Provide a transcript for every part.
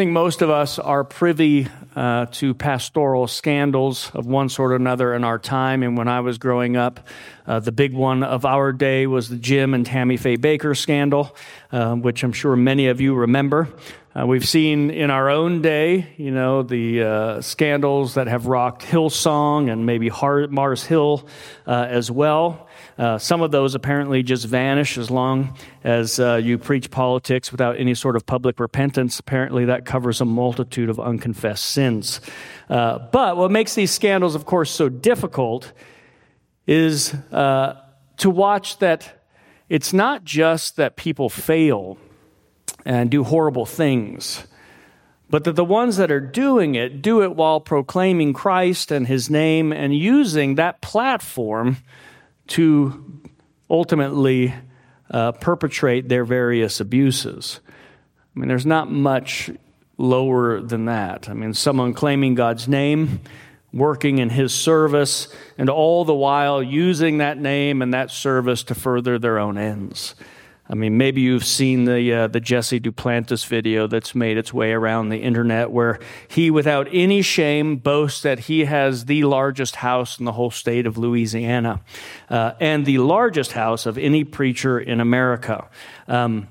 think most of us are privy uh, to pastoral scandals of one sort or another in our time. And when I was growing up, uh, the big one of our day was the Jim and Tammy Faye Bakker scandal, uh, which I'm sure many of you remember. Uh, we've seen in our own day, you know, the uh, scandals that have rocked Hillsong and maybe Mars Hill uh, as well. Uh, some of those apparently just vanish as long as uh, you preach politics without any sort of public repentance. Apparently, that covers a multitude of unconfessed sins. Uh, but what makes these scandals, of course, so difficult is uh, to watch that it's not just that people fail and do horrible things but that the ones that are doing it do it while proclaiming Christ and his name and using that platform to ultimately uh, perpetrate their various abuses. I mean, there's not much lower than that. I mean, someone claiming God's name, working in his service, and all the while using that name and that service to further their own ends. I mean, maybe you've seen the uh, the Jesse Duplantis video that's made its way around the internet, where he, without any shame, boasts that he has the largest house in the whole state of Louisiana, uh, and the largest house of any preacher in America. Um,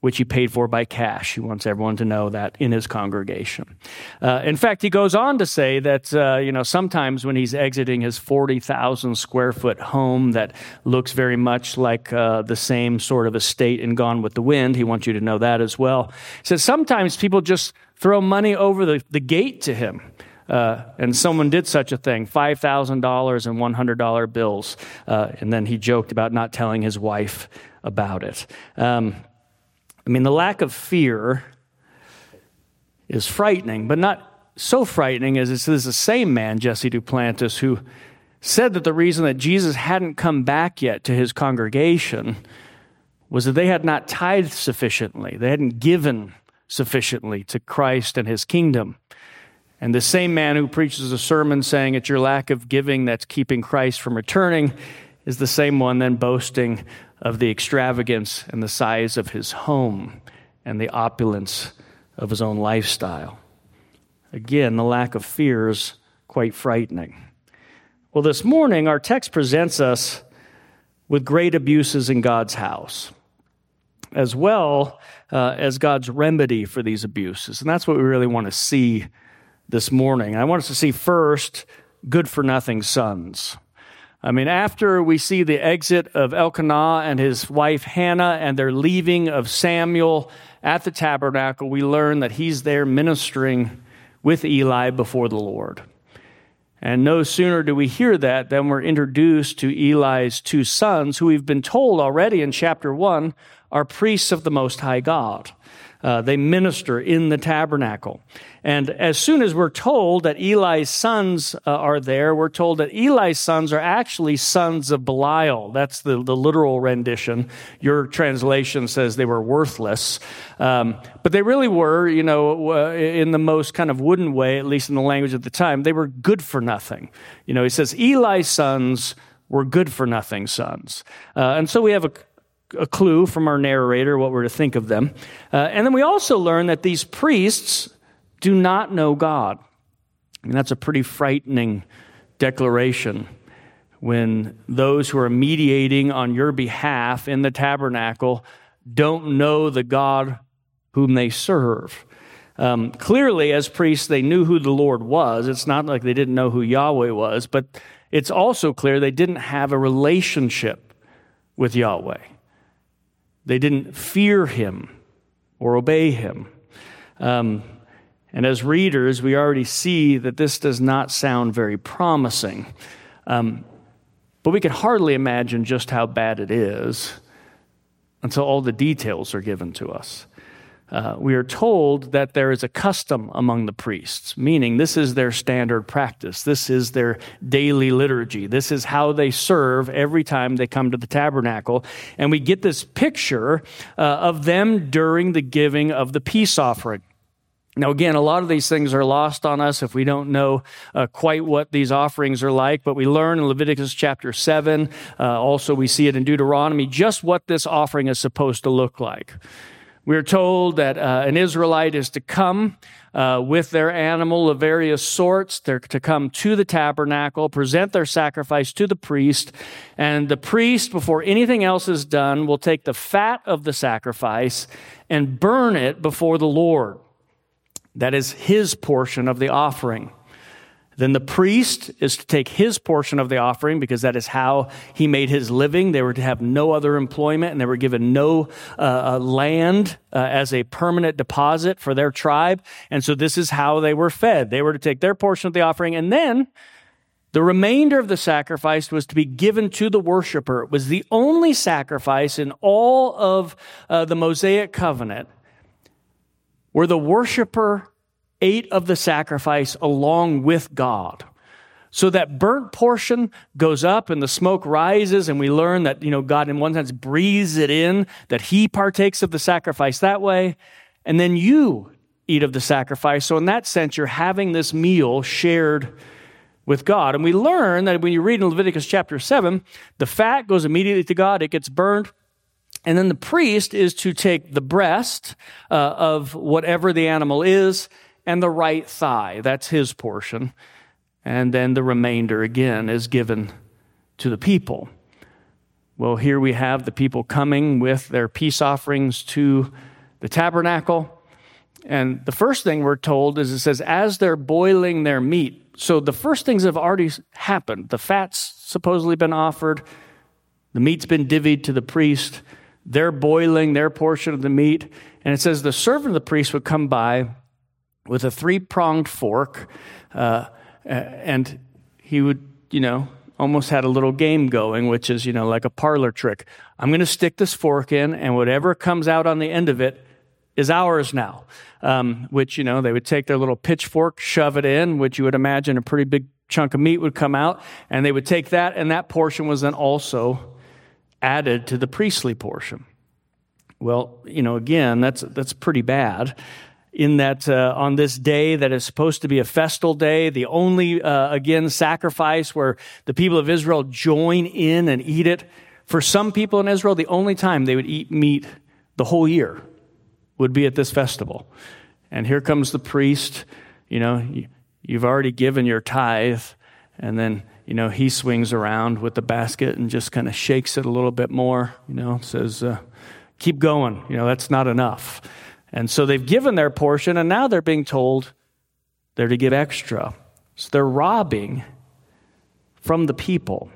which he paid for by cash. He wants everyone to know that in his congregation. Uh, in fact, he goes on to say that, uh, you know, sometimes when he's exiting his 40,000 square foot home that looks very much like uh, the same sort of estate in Gone with the Wind, he wants you to know that as well. He says sometimes people just throw money over the, the gate to him. Uh, and someone did such a thing $5,000 and $100 bills. Uh, and then he joked about not telling his wife about it. Um, I mean, the lack of fear is frightening, but not so frightening as this is the same man, Jesse Duplantis, who said that the reason that Jesus hadn't come back yet to his congregation was that they had not tithed sufficiently. They hadn't given sufficiently to Christ and his kingdom. And the same man who preaches a sermon saying it's your lack of giving that's keeping Christ from returning is the same one then boasting of the extravagance and the size of his home and the opulence of his own lifestyle. Again, the lack of fear is quite frightening. Well, this morning, our text presents us with great abuses in God's house, as well uh, as God's remedy for these abuses. And that's what we really want to see this morning. I want us to see first good for nothing sons. I mean, after we see the exit of Elkanah and his wife Hannah and their leaving of Samuel at the tabernacle, we learn that he's there ministering with Eli before the Lord. And no sooner do we hear that than we're introduced to Eli's two sons, who we've been told already in chapter one are priests of the Most High God. Uh, they minister in the tabernacle. And as soon as we're told that Eli's sons uh, are there, we're told that Eli's sons are actually sons of Belial. That's the, the literal rendition. Your translation says they were worthless. Um, but they really were, you know, uh, in the most kind of wooden way, at least in the language at the time, they were good for nothing. You know, he says Eli's sons were good for nothing sons. Uh, and so we have a a clue from our narrator what we're to think of them. Uh, and then we also learn that these priests do not know God. Mean, that's a pretty frightening declaration when those who are mediating on your behalf in the tabernacle don't know the God whom they serve. Um, clearly, as priests, they knew who the Lord was. It's not like they didn't know who Yahweh was, but it's also clear they didn't have a relationship with Yahweh. They didn't fear him or obey him. Um, and as readers, we already see that this does not sound very promising. Um, but we can hardly imagine just how bad it is until all the details are given to us uh, we are told that there is a custom among the priests, meaning this is their standard practice. This is their daily liturgy. This is how they serve every time they come to the tabernacle. And we get this picture uh, of them during the giving of the peace offering. Now, again, a lot of these things are lost on us if we don't know uh, quite what these offerings are like, but we learn in Leviticus chapter 7, uh, also we see it in Deuteronomy, just what this offering is supposed to look like. We're told that uh, an Israelite is to come uh, with their animal of various sorts. They're to come to the tabernacle, present their sacrifice to the priest, and the priest, before anything else is done, will take the fat of the sacrifice and burn it before the Lord. That is his portion of the offering. Then the priest is to take his portion of the offering because that is how he made his living. They were to have no other employment and they were given no uh, uh, land uh, as a permanent deposit for their tribe. And so this is how they were fed. They were to take their portion of the offering and then the remainder of the sacrifice was to be given to the worshiper. It was the only sacrifice in all of uh, the Mosaic covenant where the worshiper ate of the sacrifice along with God. So that burnt portion goes up and the smoke rises, and we learn that, you know, God in one sense breathes it in, that He partakes of the sacrifice that way, and then you eat of the sacrifice. So in that sense, you're having this meal shared with God. And we learn that when you read in Leviticus chapter 7, the fat goes immediately to God, it gets burned. And then the priest is to take the breast uh, of whatever the animal is and the right thigh. That's his portion. And then the remainder, again, is given to the people. Well, here we have the people coming with their peace offerings to the tabernacle. And the first thing we're told is it says, as they're boiling their meat. So the first things have already happened. The fat's supposedly been offered, the meat's been divvied to the priest. They're boiling their portion of the meat. And it says the servant of the priest would come by with a three pronged fork, uh, and he would, you know, almost had a little game going, which is, you know, like a parlor trick. I'm going to stick this fork in, and whatever comes out on the end of it is ours now. Um, which, you know, they would take their little pitchfork, shove it in, which you would imagine a pretty big chunk of meat would come out, and they would take that, and that portion was then also added to the priestly portion. Well, you know, again, that's that's pretty bad in that uh, on this day that is supposed to be a festal day, the only, uh, again, sacrifice where the people of Israel join in and eat it. For some people in Israel, the only time they would eat meat the whole year would be at this festival. And here comes the priest, you know, you've already given your tithe, and then, you know, he swings around with the basket and just kind of shakes it a little bit more, you know, says, uh, keep going, you know, that's not enough. And so they've given their portion, and now they're being told they're to give extra. So they're robbing from the people.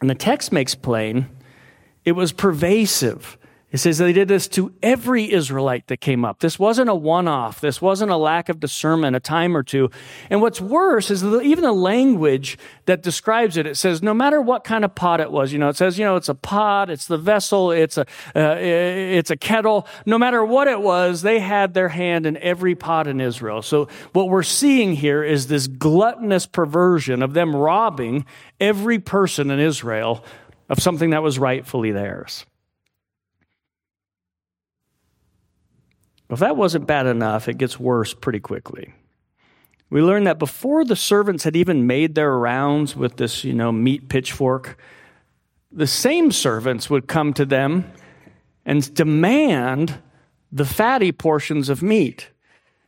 And the text makes plain it was pervasive. It says they did this to every Israelite that came up. This wasn't a one off. This wasn't a lack of discernment, a time or two. And what's worse is even the language that describes it. It says no matter what kind of pot it was, you know, it says, you know, it's a pot, it's the vessel, it's a, uh, it's a kettle. No matter what it was, they had their hand in every pot in Israel. So what we're seeing here is this gluttonous perversion of them robbing every person in Israel of something that was rightfully theirs. If that wasn't bad enough, it gets worse pretty quickly. We learn that before the servants had even made their rounds with this, you know, meat pitchfork, the same servants would come to them and demand the fatty portions of meat.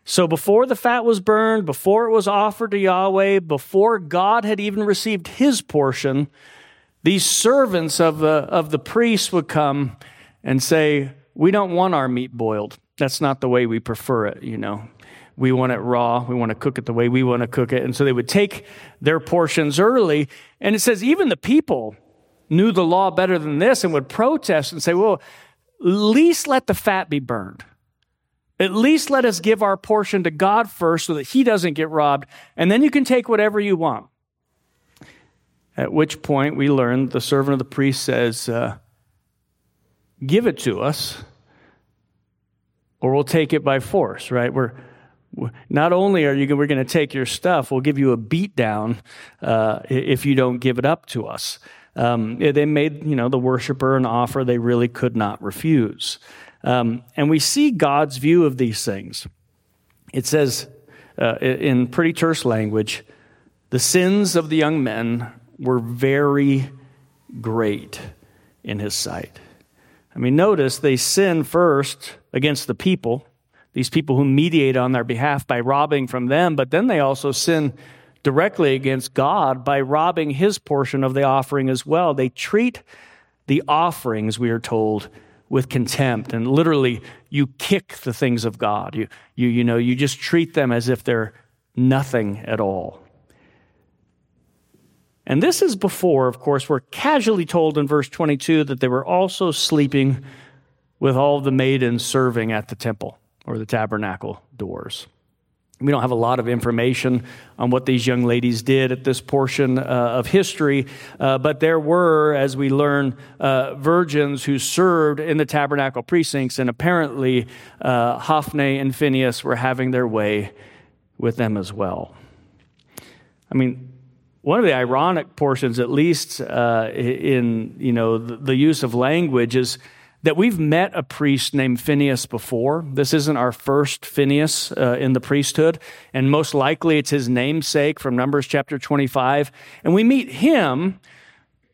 So before the fat was burned, before it was offered to Yahweh, before God had even received his portion, these servants of the, of the priests would come and say, We don't want our meat boiled that's not the way we prefer it, you know. We want it raw. We want to cook it the way we want to cook it. And so they would take their portions early. And it says even the people knew the law better than this and would protest and say, well, at least let the fat be burned. At least let us give our portion to God first so that he doesn't get robbed. And then you can take whatever you want. At which point we learn the servant of the priest says, uh, Give it to us or we'll take it by force, right? We're, not only are you we're going to take your stuff, we'll give you a beat down uh, if you don't give it up to us. Um, they made you know the worshiper an offer they really could not refuse, um, and we see God's view of these things. It says uh, in pretty terse language, the sins of the young men were very great in His sight. I mean, notice they sin first against the people, these people who mediate on their behalf by robbing from them, but then they also sin directly against God by robbing his portion of the offering as well. They treat the offerings, we are told, with contempt. And literally, you kick the things of God. You, you, you know, you just treat them as if they're nothing at all. And this is before, of course, we're casually told in verse 22 that they were also sleeping with all the maidens serving at the temple or the tabernacle doors. We don't have a lot of information on what these young ladies did at this portion uh, of history, uh, but there were, as we learn, uh, virgins who served in the tabernacle precincts, and apparently uh, Hophni and Phinehas were having their way with them as well. I mean, one of the ironic portions, at least uh, in you know the, the use of language, is that we've met a priest named Phinehas before. This isn't our first Phinehas uh, in the priesthood, and most likely it's his namesake from Numbers chapter 25. And we meet him,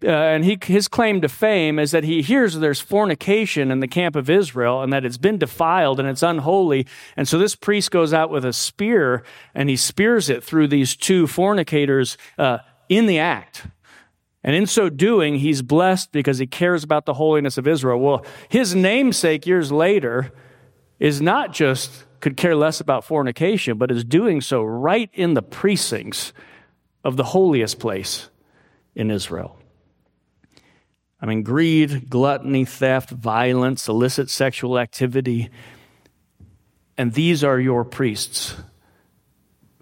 uh, and he, his claim to fame is that he hears there's fornication in the camp of Israel and that it's been defiled and it's unholy. And so this priest goes out with a spear and he spears it through these two fornicators uh, in the act. And in so doing, he's blessed because he cares about the holiness of Israel. Well, his namesake years later is not just could care less about fornication, but is doing so right in the precincts of the holiest place in Israel. I mean, greed, gluttony, theft, violence, illicit sexual activity. And these are your priests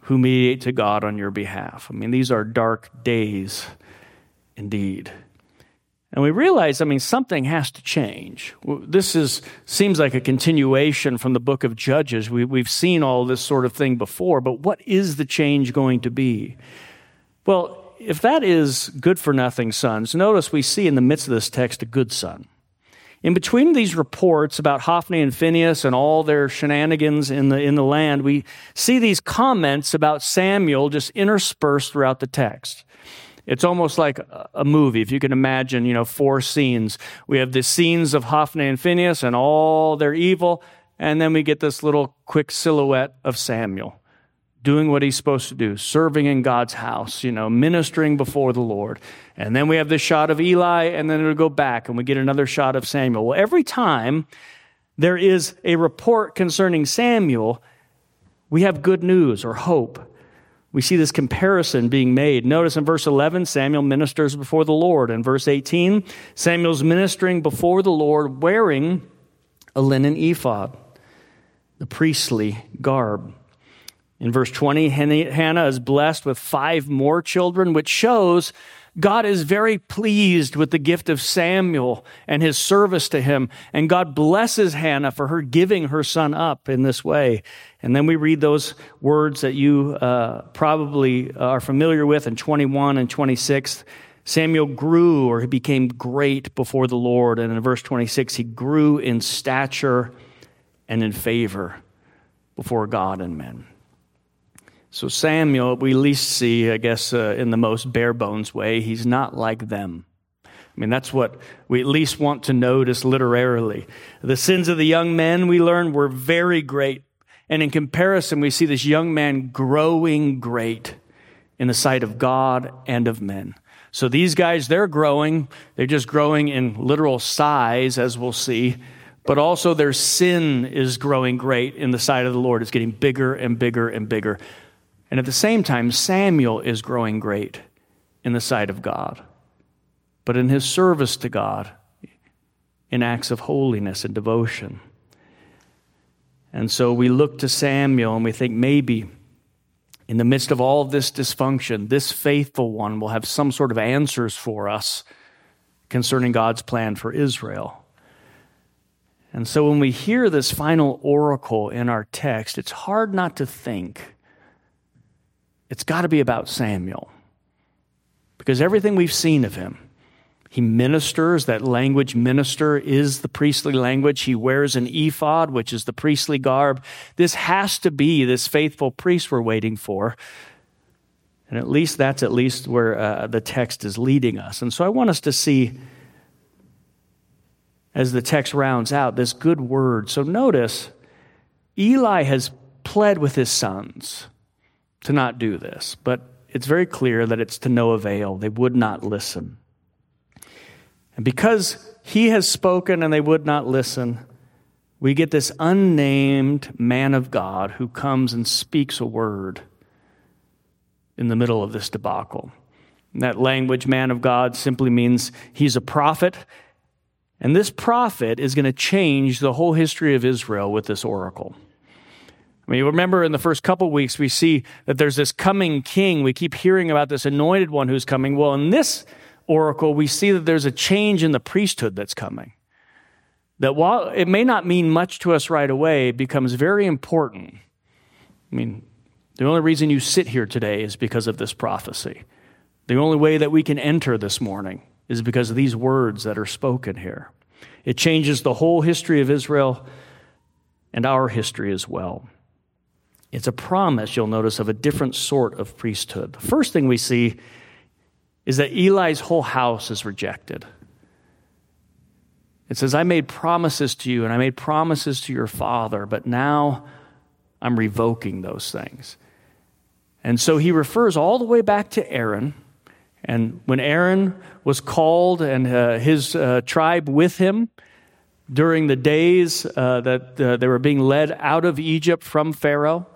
who mediate to God on your behalf. I mean, these are dark days indeed. And we realize, I mean, something has to change. This is, seems like a continuation from the book of Judges. We, we've seen all this sort of thing before, but what is the change going to be? Well, if that is good for nothing sons, notice we see in the midst of this text a good son. In between these reports about Hophni and Phinehas and all their shenanigans in the, in the land, we see these comments about Samuel just interspersed throughout the text. It's almost like a movie. If you can imagine, you know, four scenes. We have the scenes of Hophni and Phinehas and all their evil, and then we get this little quick silhouette of Samuel doing what he's supposed to do, serving in God's house, you know, ministering before the Lord. And then we have this shot of Eli, and then it'll go back, and we get another shot of Samuel. Well, every time there is a report concerning Samuel, we have good news or hope we see this comparison being made. Notice in verse 11, Samuel ministers before the Lord. In verse 18, Samuel's ministering before the Lord wearing a linen ephod, the priestly garb. In verse 20, Hannah is blessed with five more children, which shows God is very pleased with the gift of Samuel and his service to him. And God blesses Hannah for her giving her son up in this way. And then we read those words that you uh, probably are familiar with in 21 and 26. Samuel grew or he became great before the Lord. And in verse 26, he grew in stature and in favor before God and men. So, Samuel, we least see, I guess, uh, in the most bare bones way, he's not like them. I mean, that's what we at least want to notice literarily. The sins of the young men, we learn, were very great. And in comparison, we see this young man growing great in the sight of God and of men. So these guys, they're growing. They're just growing in literal size, as we'll see. But also their sin is growing great in the sight of the Lord. It's getting bigger and bigger and bigger. And at the same time, Samuel is growing great in the sight of God, but in his service to God, in acts of holiness and devotion. And so we look to Samuel and we think maybe in the midst of all of this dysfunction, this faithful one will have some sort of answers for us concerning God's plan for Israel. And so when we hear this final oracle in our text, it's hard not to think it's got to be about Samuel. Because everything we've seen of him, he ministers, that language minister is the priestly language. He wears an ephod, which is the priestly garb. This has to be this faithful priest we're waiting for. And at least that's at least where uh, the text is leading us. And so I want us to see as the text rounds out this good word. So notice, Eli has pled with his sons to not do this, but it's very clear that it's to no avail. They would not listen. And because he has spoken and they would not listen, we get this unnamed man of God who comes and speaks a word in the middle of this debacle. And that language, man of God, simply means he's a prophet. And this prophet is going to change the whole history of Israel with this oracle. I mean, remember in the first couple weeks, we see that there's this coming king. We keep hearing about this anointed one who's coming. Well, in this oracle, we see that there's a change in the priesthood that's coming. That while it may not mean much to us right away, it becomes very important. I mean, the only reason you sit here today is because of this prophecy. The only way that we can enter this morning is because of these words that are spoken here. It changes the whole history of Israel and our history as well. It's a promise, you'll notice, of a different sort of priesthood. The first thing we see is that Eli's whole house is rejected. It says, I made promises to you and I made promises to your father, but now I'm revoking those things. And so he refers all the way back to Aaron. And when Aaron was called and uh, his uh, tribe with him during the days uh, that uh, they were being led out of Egypt from Pharaoh,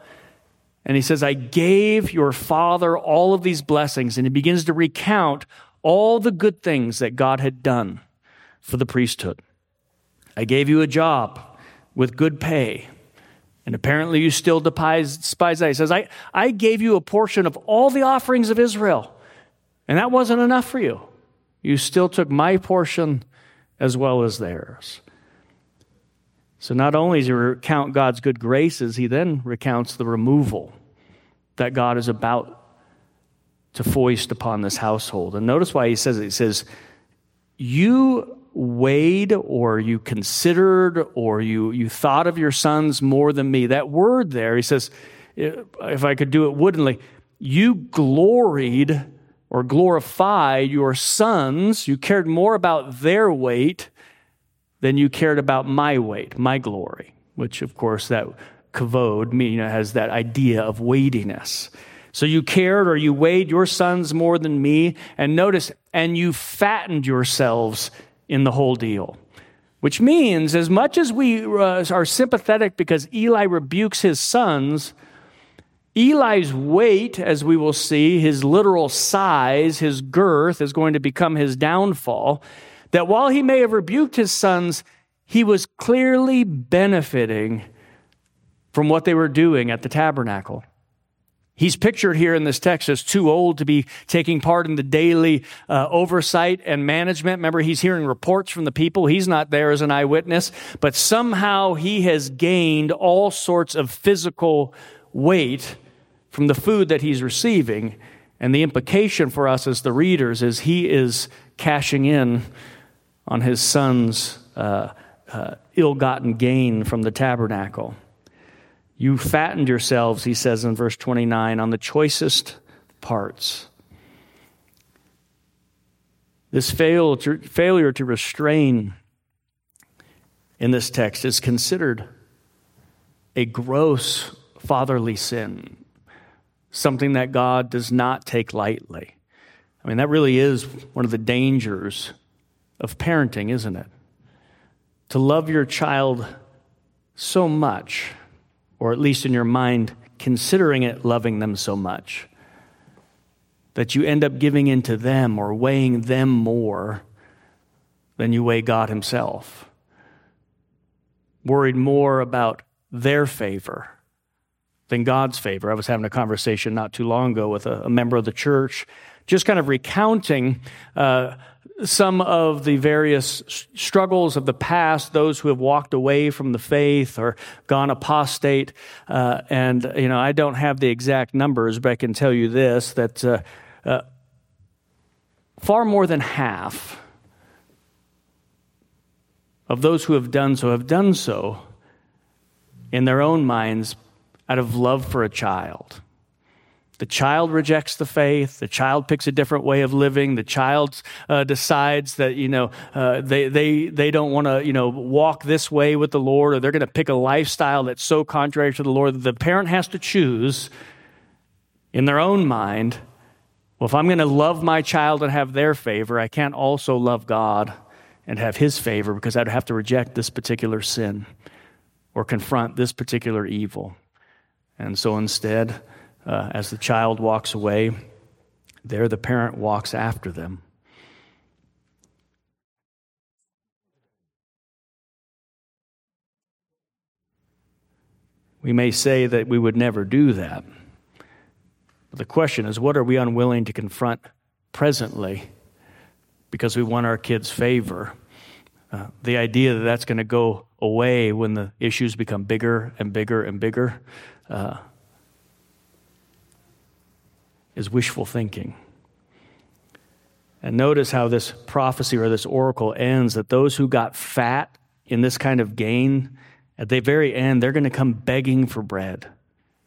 and he says, I gave your father all of these blessings. And he begins to recount all the good things that God had done for the priesthood. I gave you a job with good pay. And apparently you still despise, despise that. He says, I, I gave you a portion of all the offerings of Israel. And that wasn't enough for you. You still took my portion as well as theirs. So not only does he recount God's good graces, he then recounts the removal that God is about to foist upon this household. And notice why he says it. He says, You weighed or you considered or you, you thought of your sons more than me. That word there, he says, if I could do it woodenly, you gloried or glorified your sons. You cared more about their weight than you cared about my weight, my glory, which, of course, that kavod mean, has that idea of weightiness. So you cared or you weighed your sons more than me. And notice, and you fattened yourselves in the whole deal. Which means, as much as we uh, are sympathetic because Eli rebukes his sons, Eli's weight, as we will see, his literal size, his girth, is going to become his downfall that while he may have rebuked his sons, he was clearly benefiting from what they were doing at the tabernacle. He's pictured here in this text as too old to be taking part in the daily uh, oversight and management. Remember, he's hearing reports from the people. He's not there as an eyewitness, but somehow he has gained all sorts of physical weight from the food that he's receiving. And the implication for us as the readers is he is cashing in on his son's uh, uh, ill gotten gain from the tabernacle. You fattened yourselves, he says in verse 29, on the choicest parts. This fail to, failure to restrain in this text is considered a gross fatherly sin, something that God does not take lightly. I mean, that really is one of the dangers of parenting, isn't it? To love your child so much, or at least in your mind, considering it loving them so much, that you end up giving in to them or weighing them more than you weigh God Himself. Worried more about their favor than God's favor. I was having a conversation not too long ago with a, a member of the church, just kind of recounting uh, some of the various struggles of the past, those who have walked away from the faith or gone apostate. Uh, and, you know, I don't have the exact numbers, but I can tell you this that uh, uh, far more than half of those who have done so have done so in their own minds out of love for a child. The child rejects the faith. The child picks a different way of living. The child uh, decides that you know uh, they they they don't want to you know walk this way with the Lord, or they're going to pick a lifestyle that's so contrary to the Lord that the parent has to choose in their own mind. Well, if I'm going to love my child and have their favor, I can't also love God and have His favor because I'd have to reject this particular sin or confront this particular evil. And so instead, uh, as the child walks away, there the parent walks after them. We may say that we would never do that. But the question is what are we unwilling to confront presently because we want our kids' favor? Uh, the idea that that's going to go away when the issues become bigger and bigger and bigger uh, is wishful thinking. And notice how this prophecy or this oracle ends that those who got fat in this kind of gain, at the very end, they're going to come begging for bread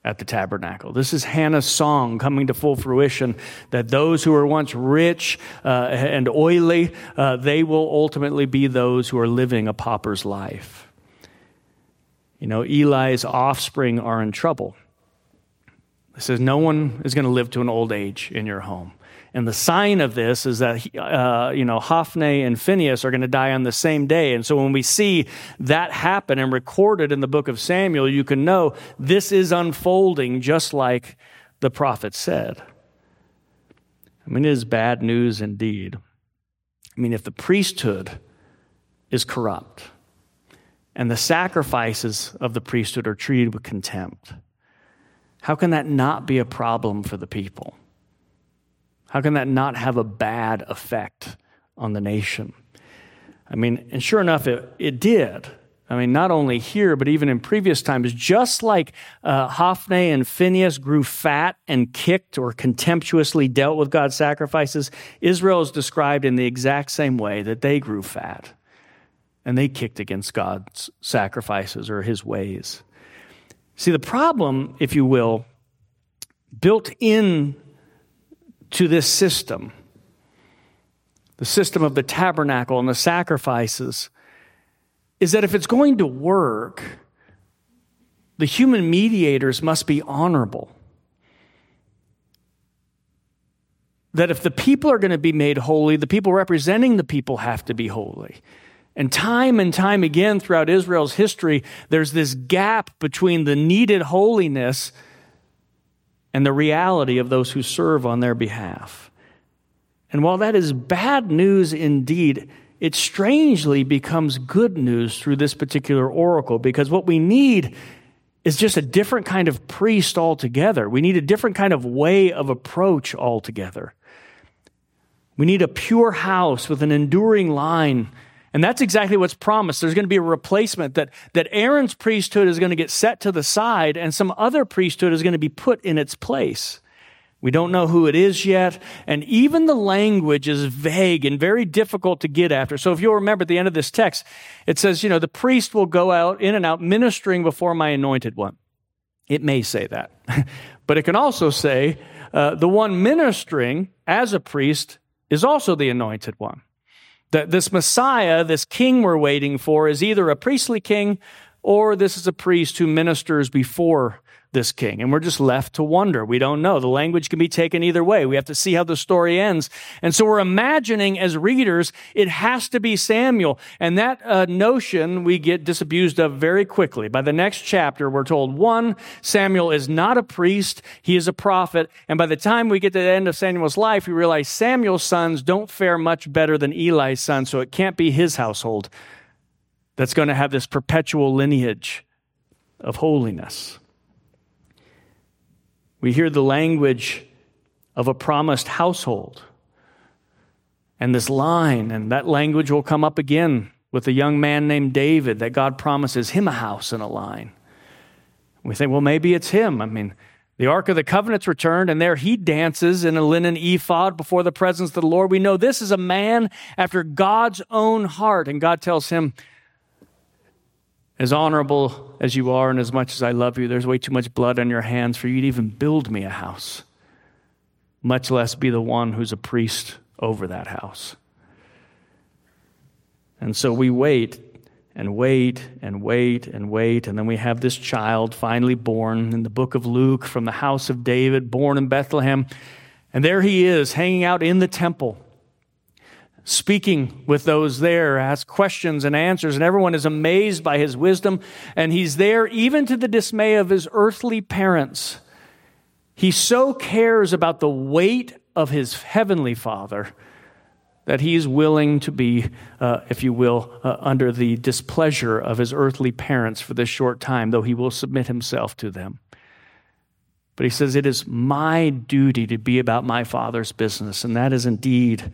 at the tabernacle. This is Hannah's song coming to full fruition that those who were once rich uh, and oily, uh, they will ultimately be those who are living a pauper's life. You know, Eli's offspring are in trouble. It says, No one is going to live to an old age in your home. And the sign of this is that, uh, you know, Hophni and Phinehas are going to die on the same day. And so when we see that happen and recorded in the book of Samuel, you can know this is unfolding just like the prophet said. I mean, it is bad news indeed. I mean, if the priesthood is corrupt and the sacrifices of the priesthood are treated with contempt, how can that not be a problem for the people? How can that not have a bad effect on the nation? I mean, and sure enough, it, it did. I mean, not only here, but even in previous times, just like uh, Hophni and Phinehas grew fat and kicked or contemptuously dealt with God's sacrifices, Israel is described in the exact same way that they grew fat and they kicked against God's sacrifices or his ways. See, the problem, if you will, built in to this system the system of the tabernacle and the sacrifices is that if it's going to work, the human mediators must be honorable. That if the people are going to be made holy, the people representing the people have to be holy. And time and time again throughout Israel's history, there's this gap between the needed holiness and the reality of those who serve on their behalf. And while that is bad news indeed, it strangely becomes good news through this particular oracle because what we need is just a different kind of priest altogether. We need a different kind of way of approach altogether. We need a pure house with an enduring line and that's exactly what's promised. There's going to be a replacement that, that Aaron's priesthood is going to get set to the side and some other priesthood is going to be put in its place. We don't know who it is yet. And even the language is vague and very difficult to get after. So if you'll remember at the end of this text, it says, you know, the priest will go out in and out ministering before my anointed one. It may say that. but it can also say, uh, the one ministering as a priest is also the anointed one. That this Messiah, this king we're waiting for, is either a priestly king or this is a priest who ministers before this king. And we're just left to wonder. We don't know. The language can be taken either way. We have to see how the story ends. And so we're imagining as readers, it has to be Samuel. And that uh, notion we get disabused of very quickly. By the next chapter, we're told one, Samuel is not a priest. He is a prophet. And by the time we get to the end of Samuel's life, we realize Samuel's sons don't fare much better than Eli's sons. So it can't be his household that's going to have this perpetual lineage of holiness. We hear the language of a promised household. And this line, and that language will come up again with a young man named David, that God promises him a house and a line. We think, well, maybe it's him. I mean, the Ark of the Covenant's returned, and there he dances in a linen ephod before the presence of the Lord. We know this is a man after God's own heart, and God tells him, as honorable as you are and as much as I love you, there's way too much blood on your hands for you to even build me a house. much less be the one who's a priest over that house. And so we wait and wait and wait and wait. And then we have this child finally born in the book of Luke from the house of David, born in Bethlehem. And there he is, hanging out in the temple, speaking with those there, asks questions and answers, and everyone is amazed by his wisdom. And he's there even to the dismay of his earthly parents. He so cares about the weight of his heavenly father that he's willing to be, uh, if you will, uh, under the displeasure of his earthly parents for this short time, though he will submit himself to them. But he says, It is my duty to be about my father's business, and that is indeed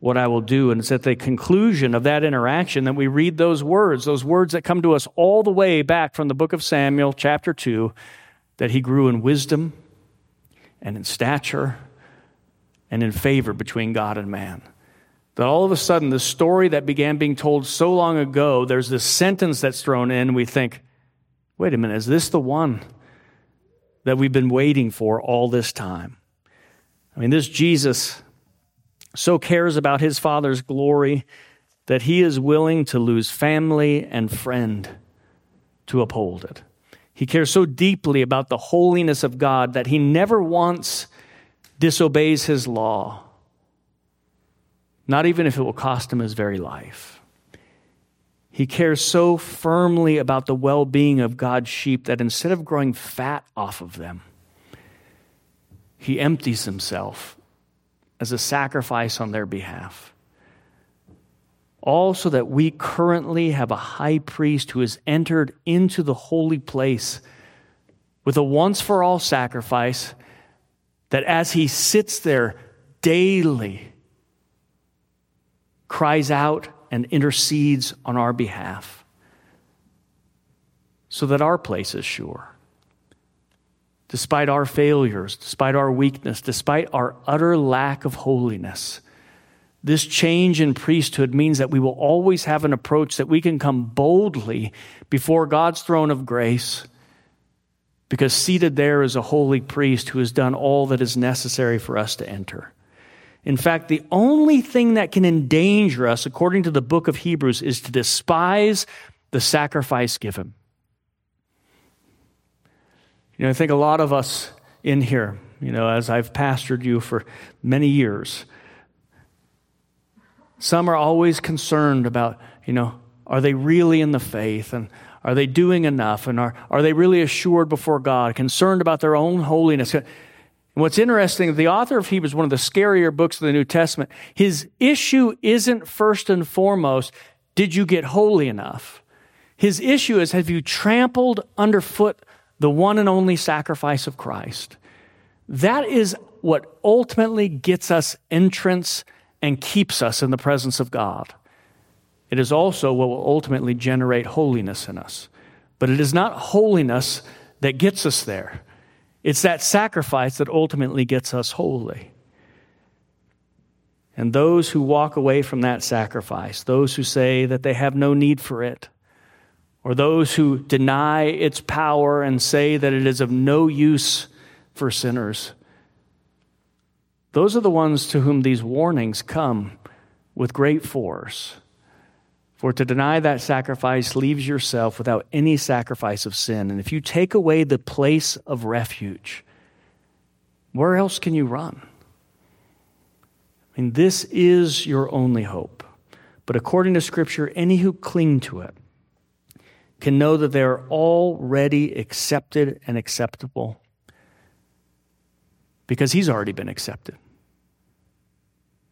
what I will do. And it's at the conclusion of that interaction that we read those words, those words that come to us all the way back from the book of Samuel, chapter 2, that he grew in wisdom and in stature and in favor between God and man that all of a sudden, the story that began being told so long ago, there's this sentence that's thrown in. We think, wait a minute, is this the one that we've been waiting for all this time? I mean, this Jesus so cares about his Father's glory that he is willing to lose family and friend to uphold it. He cares so deeply about the holiness of God that he never once disobeys his law not even if it will cost him his very life. He cares so firmly about the well being of God's sheep that instead of growing fat off of them, he empties himself as a sacrifice on their behalf. All so that we currently have a high priest who has entered into the holy place with a once for all sacrifice, that as he sits there daily, cries out and intercedes on our behalf so that our place is sure. Despite our failures, despite our weakness, despite our utter lack of holiness, this change in priesthood means that we will always have an approach that we can come boldly before God's throne of grace because seated there is a holy priest who has done all that is necessary for us to enter. In fact, the only thing that can endanger us, according to the book of Hebrews, is to despise the sacrifice given. You know, I think a lot of us in here, you know, as I've pastored you for many years, some are always concerned about, you know, are they really in the faith? And are they doing enough? And are, are they really assured before God? Concerned about their own holiness? And what's interesting, the author of Hebrews, one of the scarier books of the New Testament, his issue isn't first and foremost, did you get holy enough? His issue is, have you trampled underfoot the one and only sacrifice of Christ? That is what ultimately gets us entrance and keeps us in the presence of God. It is also what will ultimately generate holiness in us. But it is not holiness that gets us there. It's that sacrifice that ultimately gets us holy. And those who walk away from that sacrifice, those who say that they have no need for it, or those who deny its power and say that it is of no use for sinners, those are the ones to whom these warnings come with great force. For to deny that sacrifice leaves yourself without any sacrifice of sin. And if you take away the place of refuge, where else can you run? I mean, this is your only hope. But according to Scripture, any who cling to it can know that they are already accepted and acceptable because He's already been accepted.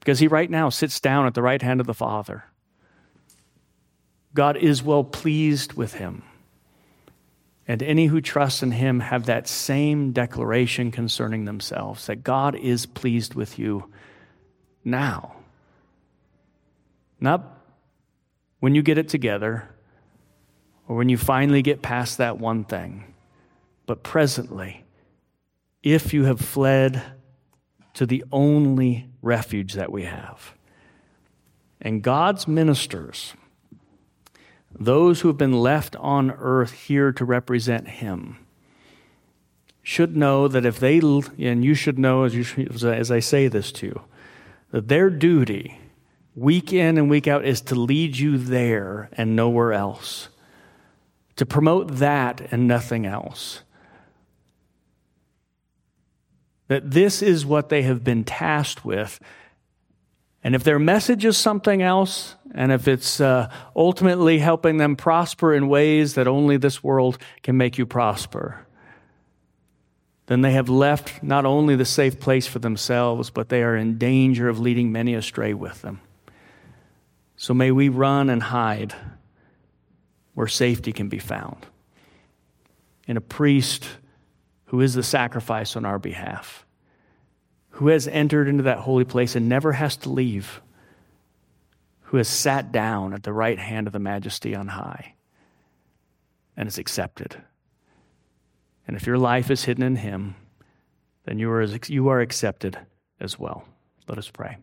Because He right now sits down at the right hand of the Father God is well pleased with him. And any who trust in him have that same declaration concerning themselves that God is pleased with you now. Not when you get it together or when you finally get past that one thing, but presently, if you have fled to the only refuge that we have. And God's ministers, those who have been left on earth here to represent him should know that if they, and you should know as, you, as I say this to you, that their duty, week in and week out, is to lead you there and nowhere else, to promote that and nothing else. That this is what they have been tasked with. And if their message is something else, and if it's uh, ultimately helping them prosper in ways that only this world can make you prosper, then they have left not only the safe place for themselves, but they are in danger of leading many astray with them. So may we run and hide where safety can be found in a priest who is the sacrifice on our behalf, who has entered into that holy place and never has to leave, who has sat down at the right hand of the majesty on high and is accepted. And if your life is hidden in Him, then you are, you are accepted as well. Let us pray.